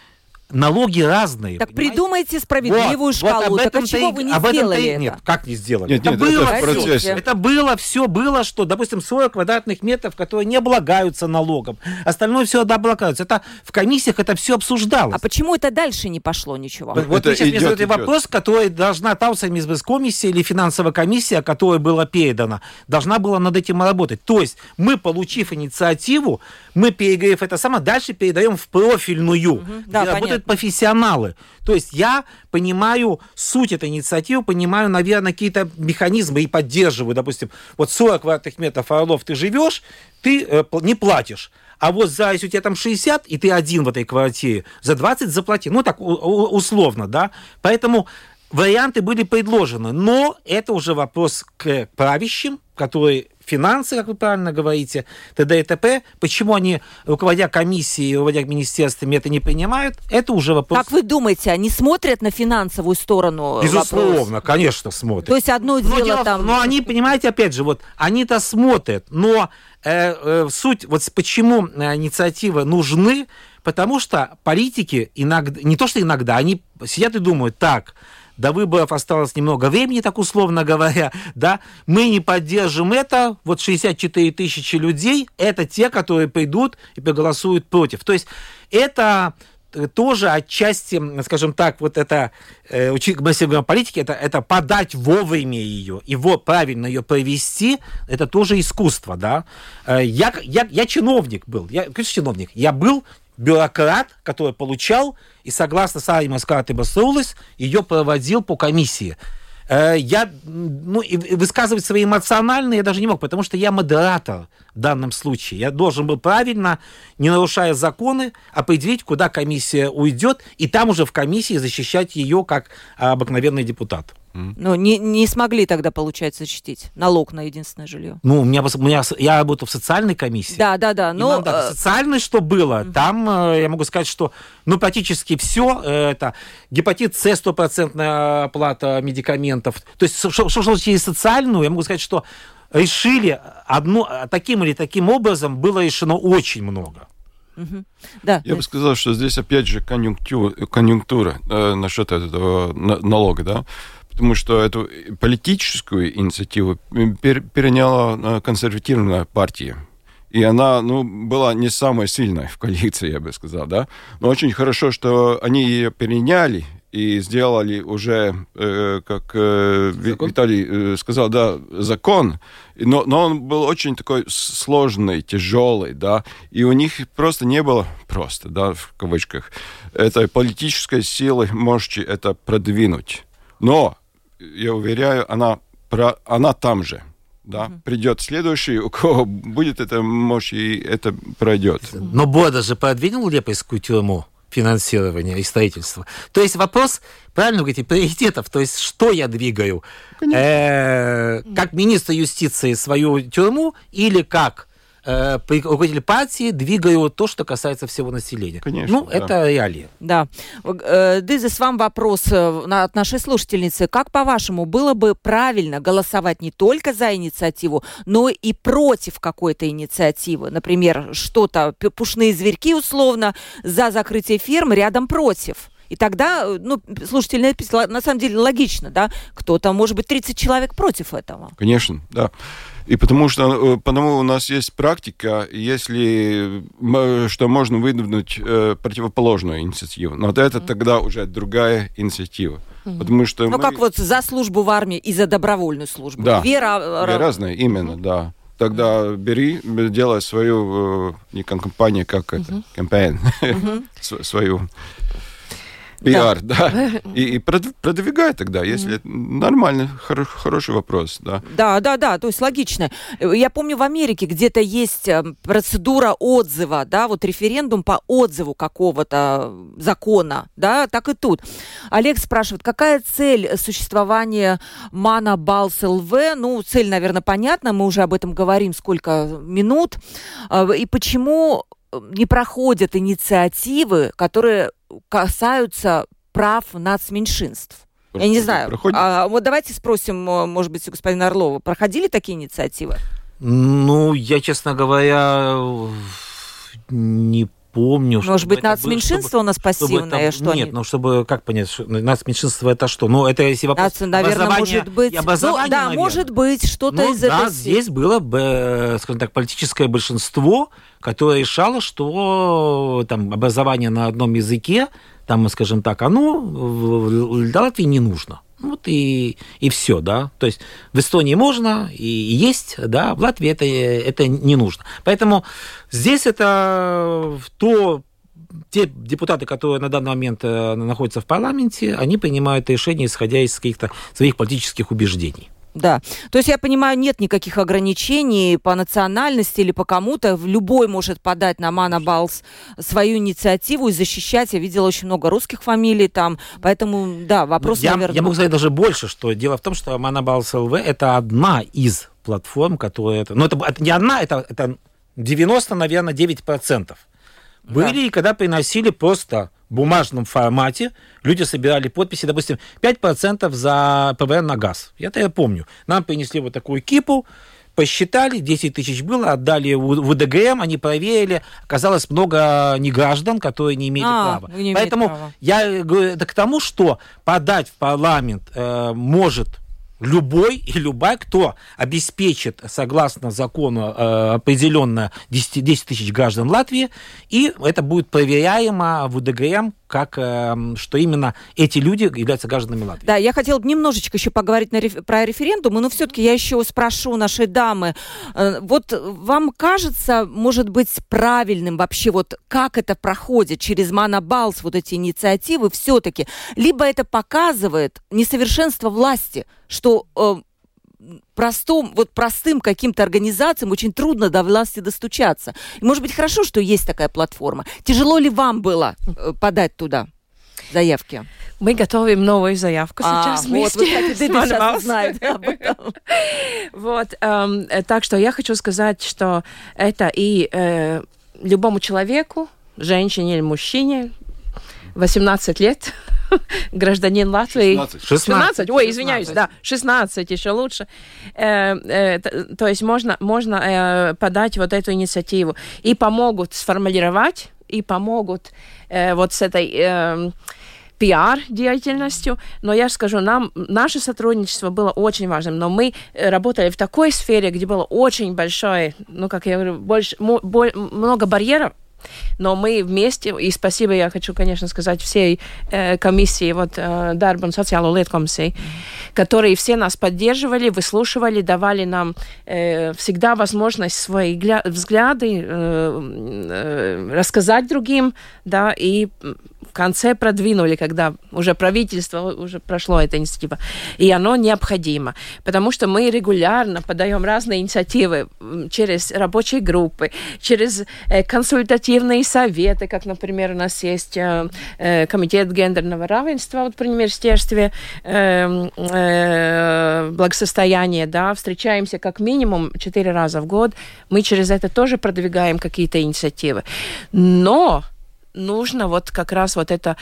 налоги разные. Так понимаете? придумайте справедливую вот, шкалу. Вот об этом так а чего вы не об сделали это? Нет, как не сделали? Нет, это, нет, было, это, все, это было, все было, что, допустим, 40 квадратных метров, которые не облагаются налогом. Остальное все облагаются. Это в комиссиях это все обсуждалось. А почему это дальше не пошло ничего? Вот, вот вы сейчас мне задаете вопрос, который должна там комиссия или финансовая комиссия, которая была передана, должна была над этим работать. То есть мы, получив инициативу, мы, переговорив это самое, дальше передаем в профильную, угу. да, работает работают профессионалы. То есть я понимаю суть этой инициативы, понимаю, наверное, какие-то механизмы и поддерживаю. Допустим, вот 40 квадратных метров Орлов ты живешь, ты э, не платишь. А вот за, если у тебя там 60, и ты один в этой квартире, за 20 заплати. Ну, так условно, да. Поэтому варианты были предложены. Но это уже вопрос к правящим, которые финансы, как вы правильно говорите, т.д. и т.п. Почему они, руководя комиссией, руководя министерствами, это не принимают, это уже вопрос. Как вы думаете, они смотрят на финансовую сторону? Безусловно, вопрос? конечно, смотрят. То есть одно дело, дело там... Но они, понимаете, опять же, вот они-то смотрят, но э, э, суть, вот почему э, инициативы нужны, потому что политики иногда, не то что иногда, они сидят и думают, так, до выборов осталось немного времени, так условно говоря, да, мы не поддержим это, вот 64 тысячи людей, это те, которые придут и проголосуют против. То есть это тоже отчасти, скажем так, вот это, э, мы о политике, это, это подать вовремя ее, его правильно ее провести, это тоже искусство, да. Э, я, я, я чиновник был, я, конечно, чиновник, я был бюрократ, который получал и согласно Саимас Карты Басулыс ее проводил по комиссии. Э, я, ну, и высказывать свои эмоциональные я даже не мог, потому что я модератор в данном случае. Я должен был правильно, не нарушая законы, определить, куда комиссия уйдет, и там уже в комиссии защищать ее как обыкновенный депутат. Ну, не, не смогли тогда, получается, защитить налог на единственное жилье. Ну, у меня, у меня я работаю в социальной комиссии. Да, да, да. Но... Э... Социальный что было? Угу. Там, э, я могу сказать, что ну, практически все. Э, это гепатит С, стопроцентная оплата медикаментов. То есть, что, что, что через социальную, я могу сказать, что решили одно, таким или таким образом было решено очень много. Угу. Да, Я бы сказал, что здесь опять же конъюнктура, конъюнктура э, насчет этого налога, да потому что эту политическую инициативу переняла э, консервативная партия. И она, ну, была не самая сильная в коалиции, я бы сказал, да. Но очень хорошо, что они ее переняли и сделали уже, э, как э, Виталий э, сказал, да, закон. Но, но он был очень такой сложный, тяжелый, да. И у них просто не было просто, да, в кавычках, этой политической силы можете это продвинуть. Но я уверяю, она, про, она там же. Да, угу. придет следующий, у кого будет эта мощь, и это пройдет. Но Бода же продвинул Лепойскую тюрьму финансирования и строительства. То есть вопрос, правильно говорите, приоритетов. То есть что я двигаю? Э, как министр юстиции свою тюрьму или как э, руководители партии двигают то, что касается всего населения. Конечно. Ну, да. это реалии. Да. Э, Дызис, вам вопрос э, от нашей слушательницы. Как, по-вашему, было бы правильно голосовать не только за инициативу, но и против какой-то инициативы? Например, что-то, пушные зверьки условно, за закрытие фирм, рядом против. И тогда, э, ну, слушатель написал, на самом деле логично, да, кто-то, может быть, 30 человек против этого. Конечно, да. И потому что э, потому у нас есть практика, если что можно выдвинуть э, противоположную инициативу. Но это mm-hmm. тогда уже другая инициатива. Потому что Ну, мы... как вот за службу в армии и за добровольную службу. Да. Две ра- Две ра- разные, именно, да. Тогда бери, делай свою, э, не как компания, как это, кампейн, Св- свою пиар, да, и, и прод- продвигай тогда, если это нормально, хоро- хороший вопрос, да. Да, да, да, то есть логично. Э, Я помню, в Америке где-то есть э, процедура отзыва, да, вот референдум по отзыву какого-то закона, да, так и тут. Олег спрашивает, какая цель существования Мана Балс ЛВ? Ну, цель, наверное, понятна, мы уже об этом говорим сколько минут. Э, И почему не проходят инициативы, которые касаются прав нацменьшинств? Я не знаю. Проходит? А, вот давайте спросим, э, может быть, у господина Орлова. Проходили такие инициативы? Ну, я, честно говоря, не помню. Может чтобы быть, было, нацменьшинство чтобы- у нас чтобы пассивное? это- что Нет, они- ну чтобы, как понять, что нацменьшинство это что? Ну, это если вопрос Наци- наверное, может быть... Ну, да, наверное. может быть, что-то Ну из да, этой... здесь было бы, скажем так, политическое большинство, которое решало, что там образование на одном языке, там, скажем так, оно в Латвии не нужно. Вот и, и все, да. То есть в Эстонии можно и и есть, да, в Латвии это, это не нужно. Поэтому здесь это то, те депутаты, которые на данный момент э, находятся в парламенте, они принимают решения, исходя из каких-то своих политических убеждений. Да. То есть, я понимаю, нет никаких ограничений по национальности или по кому-то. Любой может подать на Мана Балс свою инициативу и защищать. Я видела очень много русских фамилий там. Поэтому, да, вопрос, я, наверное... я могу сказать даже больше, что дело в том, что Манабалс ЛВ это одна из платформ, которая... Это, ну, это, это не одна, это, это 90, наверное, 9%. Были, и когда приносили просто бумажном формате, люди собирали подписи, допустим, 5% за ПВН на газ. Я-то я помню. Нам принесли вот такую кипу, посчитали, 10 тысяч было, отдали в УДГМ, они проверили, оказалось много неграждан, которые не имели А, права. не Поэтому права. я говорю это к тому, что подать в парламент э, может любой и любая, кто обеспечит, согласно закону, э, определенно 10, 10 тысяч граждан Латвии, и это будет проверяемо в УДГМ, как, э, что именно эти люди являются гражданами Латвии. Да, я хотела бы немножечко еще поговорить на про референдумы, но все-таки я еще спрошу нашей дамы. Э, Вот вам кажется, может быть, правильным вообще, вот как это проходит через Манабалс, вот эти инициативы все-таки? Либо это показывает несовершенство власти, что э, простым, вот простым каким-то организациям очень трудно до власти достучаться. И, может быть, хорошо, что есть такая платформа. Тяжело ли вам было э, подать туда заявки? Мы готовим новую заявку сейчас А, вот, вместе вы, кстати, сейчас узнает об этом. Вот, эм, э, так что я хочу сказать, что это и э, любому человеку, женщине или мужчине, 18 лет, гражданин Латвии. 16. 16, ой, извиняюсь, да, 16 еще лучше. Э, э, то есть можно, можно э, подать вот эту инициативу. И помогут сформулировать, и помогут э, вот с этой... эм, пиар-деятельностью, но я скажу, нам наше сотрудничество было очень важным, но мы э, работали в такой сфере, где было очень большое, ну, как я говорю, больше, много барьеров, но мы вместе, и спасибо я хочу, конечно, сказать всей э, комиссии, вот э, Дарба и социальной лет комиссии, которые все нас поддерживали, выслушивали, давали нам э, всегда возможность свои гля- взгляды э, э, рассказать другим, да, и в конце продвинули, когда уже правительство уже прошло эта инициатива, и оно необходимо, потому что мы регулярно подаем разные инициативы через рабочие группы, через э, консультативные советы, как, например, у нас есть э, э, комитет гендерного равенства вот, при Министерстве э, э, благосостояния, да, встречаемся как минимум четыре раза в год, мы через это тоже продвигаем какие-то инициативы. Но нужно вот как раз вот это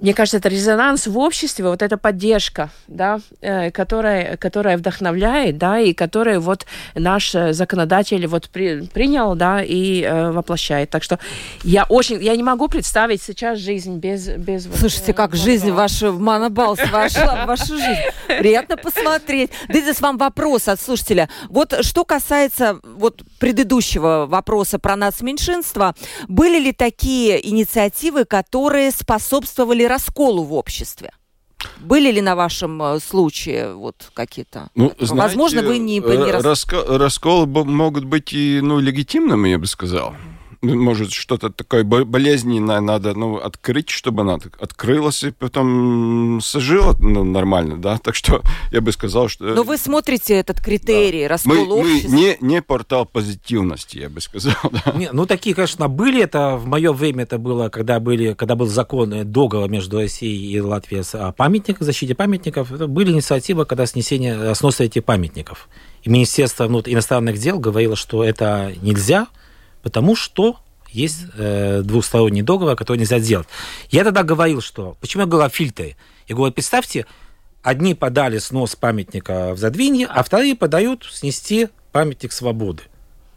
мне кажется, это резонанс в обществе, вот эта поддержка, да, э, которая, которая вдохновляет, да, и которую вот наш э, законодатель вот при- принял, да, и э, воплощает. Так что я очень, я не могу представить сейчас жизнь без... без вот, Слушайте, э, как вот жизнь ваша Манабалс вошла в вашу жизнь. Приятно посмотреть. Дидис, вам вопрос от слушателя. Вот что касается вот предыдущего вопроса про нацменьшинство, были ли такие инициативы, которые способствовали расколу в обществе? Были ли на вашем э, случае вот какие-то? Ну, Возможно, знаете, Возможно, вы не, не э, рас- расколы могут быть и ну, легитимными, я бы сказал. Может, что-то такое бо- болезненное надо ну, открыть, чтобы она так открылась и потом сожила ну, нормально, да? Так что я бы сказал, что... Но вы смотрите этот критерий, раскол мы, мы общества. не, не портал позитивности, я бы сказал. Да. Не, ну, такие, конечно, были. Это в мое время это было, когда, были, когда был закон э, договор между Россией и Латвией о памятниках, защите памятников. Это были инициативы, когда снесение, э, сноса этих памятников. И Министерство внут- иностранных дел говорило, что это нельзя, потому что есть э, двухсторонний договор, который нельзя сделать. Я тогда говорил, что... Почему я говорил о фильтре? Я говорю, представьте, одни подали снос памятника в Задвинье, а вторые подают снести памятник свободы.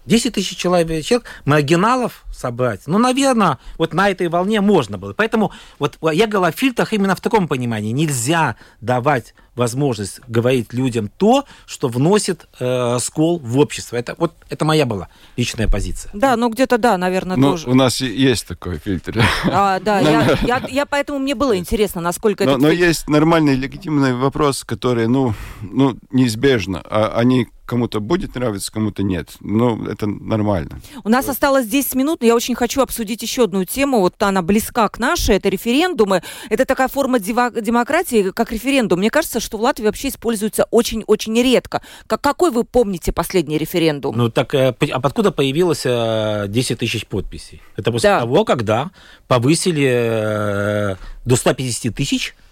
10 тысяч человек, человек, маргиналов собрать, ну, наверное, вот на этой волне можно было. Поэтому вот я говорю о фильтрах именно в таком понимании. Нельзя давать возможность говорить людям то, что вносит э, скол в общество. Это, вот, это моя была личная позиция. Да, ну где-то да, наверное, Ну, тоже. у нас есть такой фильтр. А, да, я, я, я поэтому мне было интересно, насколько Но, это... но есть нормальный, легитимный вопрос, который, ну, ну неизбежно. А они кому-то будет нравиться, кому-то нет. Ну, это нормально. У нас осталось 10 минут, но я очень хочу обсудить еще одну тему. Вот она близка к нашей, это референдумы. Это такая форма демократии, как референдум. Мне кажется, что в Латвии вообще используется очень-очень редко. Как, какой вы помните последний референдум? Ну так, э, а откуда появилось э, 10 тысяч подписей? Это после Да. того, когда повысили э, до 150 тысяч э,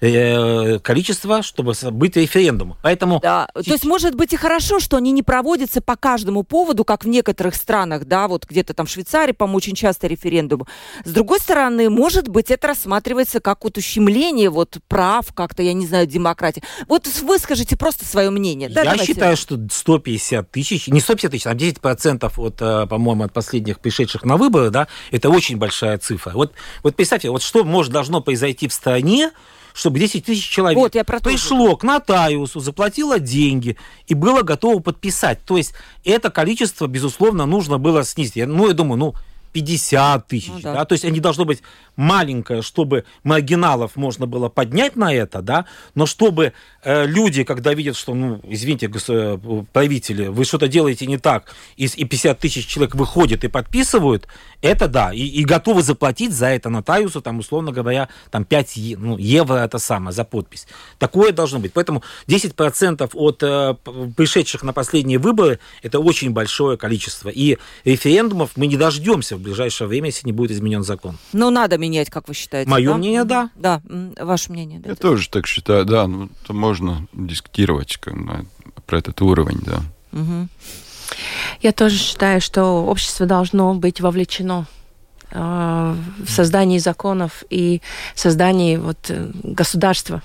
количество, чтобы быть референдумом. Поэтому Да, то есть может быть и хорошо, что они не проводятся по каждому поводу, как в некоторых странах, да, вот где-то там в Швейцарии, по-моему, очень часто референдумы. С другой стороны, может быть, это рассматривается как вот ущемление вот прав, как-то, я не знаю, демократии. Вот выскажите просто свое мнение. Да, я давайте. считаю, что 150 тысяч, не 150 тысяч, а 10 процентов от, э, по-моему, от последних пришедших на выборы, да, это очень большая цифра. Вот, вот представьте, вот что может должно произойти в стране, чтобы 10 тысяч человек Вот, я про же. пришло к нотариусу, заплатило деньги и было готово подписать. То есть это количество, безусловно, нужно было снизить. Я- Ну, я думаю, ну, 50 тысяч, Ну да. да. то есть они должно быть маленькое, чтобы маргиналов можно было поднять на это, да, но чтобы э, люди, когда видят, что, ну, извините, э, правители, вы что-то делаете не так, и, и 50 тысяч человек выходят и подписывают, это да, и, и готовы заплатить за это нотариусу, там, условно говоря, там 5 е- ну, евро это самое, за подпись. Такое должно быть. Поэтому 10% от э, пришедших на последние выборы, это очень большое количество. И референдумов мы не дождемся в ближайшее время, если не будет изменен закон. Ну, надо менять, как вы считаете. Мое да? мнение, да. Да, ваше мнение. да. Я тоже так считаю, да. Ну, то можно дискутировать как, на- про этот уровень, да. Мгм. Я тоже считаю, что общество должно быть вовлечено э, в создании законов и создании вот, э, государства.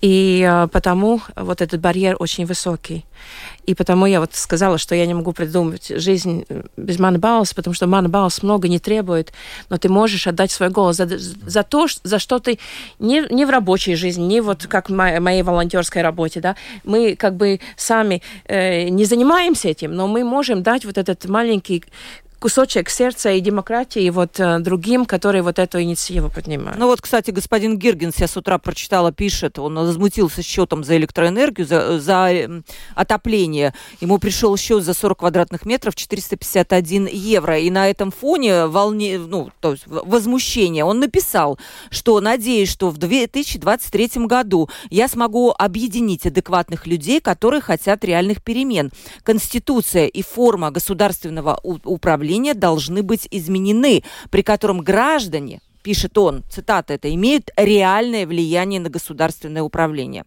И э, потому вот этот барьер очень высокий. И потому я вот сказала, что я не могу придумать жизнь э, без манбаус, потому что манбаус много не требует, но ты можешь отдать свой голос за, за то, за что ты не, не в рабочей жизни, не вот как в мо- моей волонтерской работе, да, мы как бы сами э, не занимаемся этим, но мы можем дать вот этот маленький кусочек сердца и демократии вот э, другим, которые вот эту инициативу поднимают. Ну вот, кстати, господин Гиргенс, я с утра прочитала, пишет, он возмутился счетом за электроэнергию, за, за эм, отопление. Ему пришел счет за 40 квадратных метров 451 евро. И на этом фоне волне, ну, то есть возмущение он написал, что надеюсь, что в 2023 году я смогу объединить адекватных людей, которые хотят реальных перемен. Конституция и форма государственного у- управления должны быть изменены, при котором граждане пишет он, цитата это, имеют реальное влияние на государственное управление.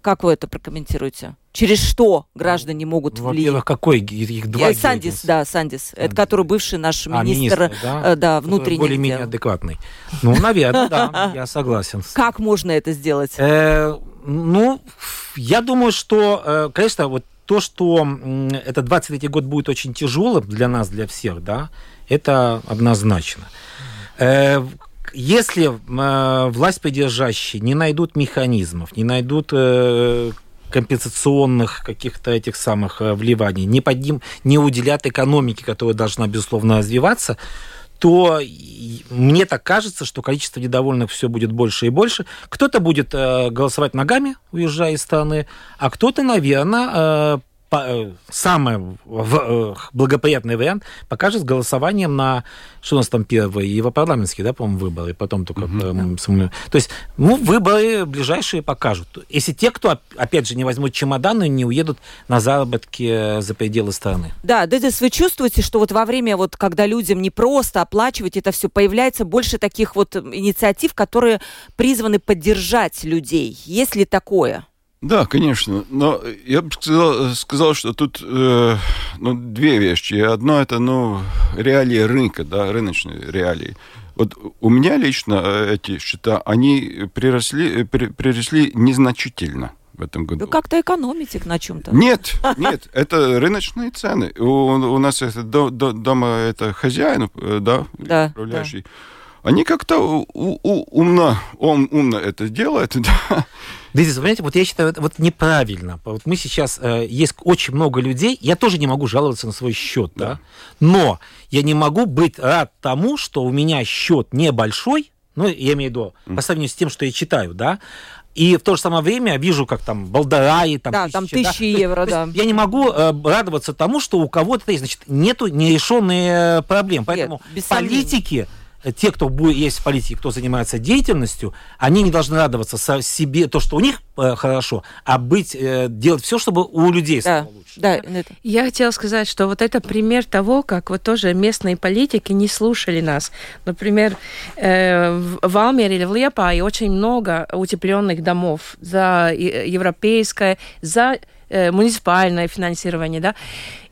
Как вы это прокомментируете? Через что граждане могут влиять? Во-первых, какой их два Э, Сандис, да, Сандис. Это который бывший наш А, министр, министр, да? э, да, Который внутренних Более-менее адекватный. Ну, наверное, да, я согласен. Как можно это сделать? Э, ну, я думаю, что, конечно, вот то, что этот 23 год будет очень тяжелым для нас, для всех, да, это однозначно. Э, Если э, власть придержащие не найдут механизмов, не найдут э, компенсационных каких-то этих самых вливаний, не, подним, не уделят экономике, которая должна, безусловно, развиваться, то мне так кажется, что количество недовольных все будет больше и больше. Кто-то будет э, голосовать ногами, уезжая из страны, а кто-то, наверное, э, самый э, благоприятный вариант покажет с голосованием на что у нас там первые европарламентские, да, по-моему, выборы, потом только mm-hmm. то есть, ну, выборы ближайшие покажут. Если те, кто опять же не возьмут чемоданы, не уедут на заработки за пределы страны. Да, Дедис, вы чувствуете, что вот во время вот, когда людям не просто оплачивать это все, появляется больше таких вот инициатив, которые призваны поддержать людей. Есть ли такое? Да, конечно. Но я бы сказал, сказал что тут э, ну, две вещи. Одно это ну, реалии рынка, да, рыночные реалии. Вот у меня лично э, эти счета, они приросли, приросли незначительно в этом году. Вы как-то экономите на чем-то? Нет, нет, это рыночные цены. У, у нас это до, до, дома это хозяин, э, да, да управляющий. Да. Они как-то умно, он умно это делает, да. Дезис, понимаете, вот я считаю, это вот неправильно. Вот мы сейчас, э, есть очень много людей, я тоже не могу жаловаться на свой счет, да. да, но я не могу быть рад тому, что у меня счет небольшой, ну, я имею в виду, по сравнению с тем, что я читаю, да, и в то же самое время вижу, как там Балдараи, там, да, тысячи, там тысячи да? евро, то, да. То я не могу э, радоваться тому, что у кого-то есть, значит, нету нерешенные проблемы. Поэтому Нет, политики те, кто будет, есть в политике, кто занимается деятельностью, они не должны радоваться со себе то, что у них э, хорошо, а быть, э, делать все, чтобы у людей да. стало лучше. Да, Я хотела сказать, что вот это пример того, как вот тоже местные политики не слушали нас. Например, э, в Алмере или в Лепае очень много утепленных домов за европейское, за э, муниципальное финансирование, да,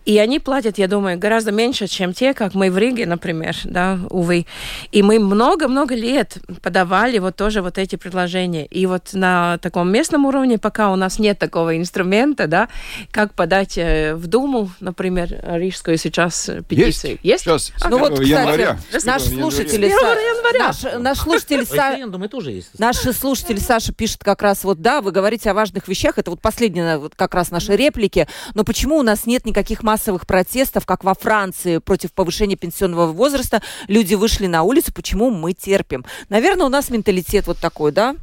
и они платят, я думаю, гораздо меньше, чем те, как мы в Риге, например, да, увы. И мы много-много лет подавали вот тоже вот эти предложения. И вот на таком местном уровне, пока у нас нет такого инструмента, да, как подать э, в Думу, например, рижскую сейчас петицию. Есть? Есть? Сейчас, а, ну вот, кстати, января. наши слушатели... Наш, наш слушатель Са... тоже есть. Наши слушатели Саша пишет как раз вот, да, вы говорите о важных вещах, это вот последние вот как раз наши реплики, но почему у нас нет никаких массовых протестов, как во Франции, против повышения пенсионного возраста. Люди вышли на улицу. Почему мы терпим? Наверное, у нас менталитет вот такой, да?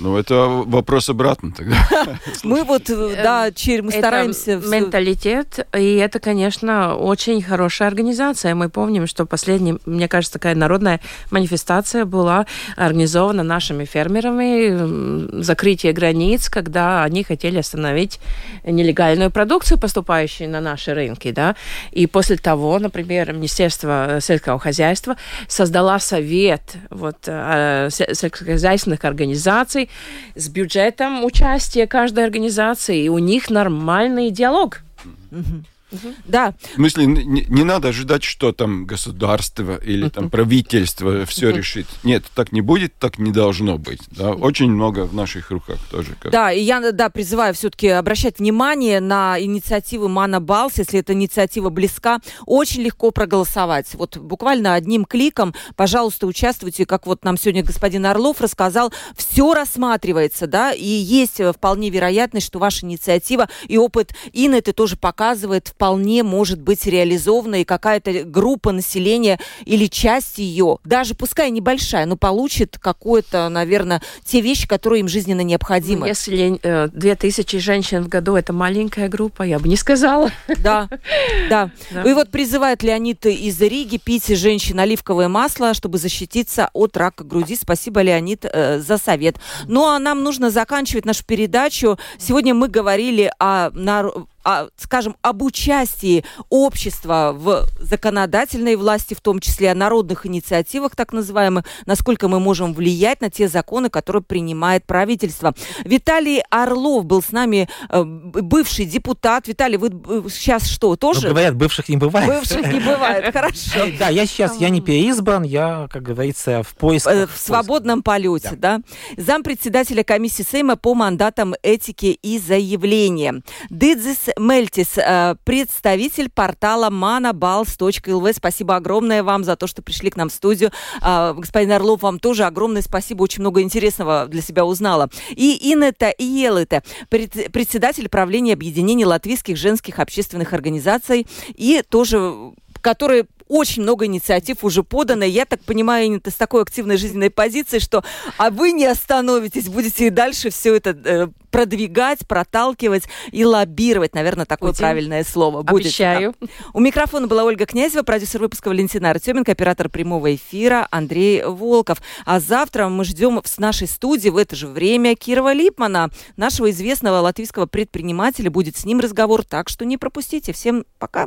Ну, это вопрос обратно тогда. Мы вот, э, да, мы стараемся... менталитет, и это, конечно, очень хорошая организация. Мы помним, что последняя, мне кажется, такая народная манифестация была организована нашими фермерами, закрытие границ, когда они хотели остановить нелегальную продукцию, поступающую на наши рынки, да. И после того, например, Министерство сельского хозяйства создала совет вот, э, сельскохозяйственных организаций, с бюджетом участия каждой организации, и у них нормальный диалог. Mm-hmm. Угу. Да. В смысле, не, не надо ожидать, что там государство или там правительство все решит. Нет, так не будет, так не должно быть. Да? Очень много в наших руках тоже. Как... Да, и я да, призываю все-таки обращать внимание на инициативы Мана Балс, если эта инициатива близка, очень легко проголосовать. Вот буквально одним кликом, пожалуйста, участвуйте, как вот нам сегодня господин Орлов рассказал, все рассматривается, да, и есть вполне вероятность, что ваша инициатива и опыт Инеты тоже показывает вполне может быть реализована, и какая-то группа населения или часть ее, даже пускай небольшая, но получит какое-то, наверное, те вещи, которые им жизненно необходимы. Если э, 2000 женщин в году это маленькая группа, я бы не сказала. Да, да. И вот призывает Леонид из Риги пить женщин оливковое масло, чтобы защититься от рака груди. Спасибо, Леонид, э, за совет. Ну а нам нужно заканчивать нашу передачу. Сегодня мы говорили о о, скажем, об участии общества в законодательной власти, в том числе о народных инициативах, так называемых, насколько мы можем влиять на те законы, которые принимает правительство. Виталий Орлов был с нами, э, бывший депутат. Виталий, вы сейчас что, тоже? Ну, говорят, бывших не бывает. Бывших не бывает, хорошо. Да, я сейчас, я не переизбран, я, как говорится, в поиске. Э, в свободном полете, да. Зампредседателя комиссии Сейма по мандатам этики и заявления. Дыдзис Мельтис, э, представитель портала manabals.lv. Спасибо огромное вам за то, что пришли к нам в студию. А, господин Орлов, вам тоже огромное спасибо. Очень много интересного для себя узнала. И Инета Иелыте, председатель правления объединения латвийских женских общественных организаций и тоже который очень много инициатив уже подано. Я так понимаю, с такой активной жизненной позиции, что а вы не остановитесь, будете и дальше все это э, продвигать, проталкивать и лоббировать. Наверное, такое Будем. правильное слово. Будет. Обещаю. Да. У микрофона была Ольга Князева, продюсер выпуска Валентина Артеменко, оператор прямого эфира Андрей Волков. А завтра мы ждем в нашей студии в это же время Кирова Липмана, нашего известного латвийского предпринимателя. Будет с ним разговор, так что не пропустите. Всем пока.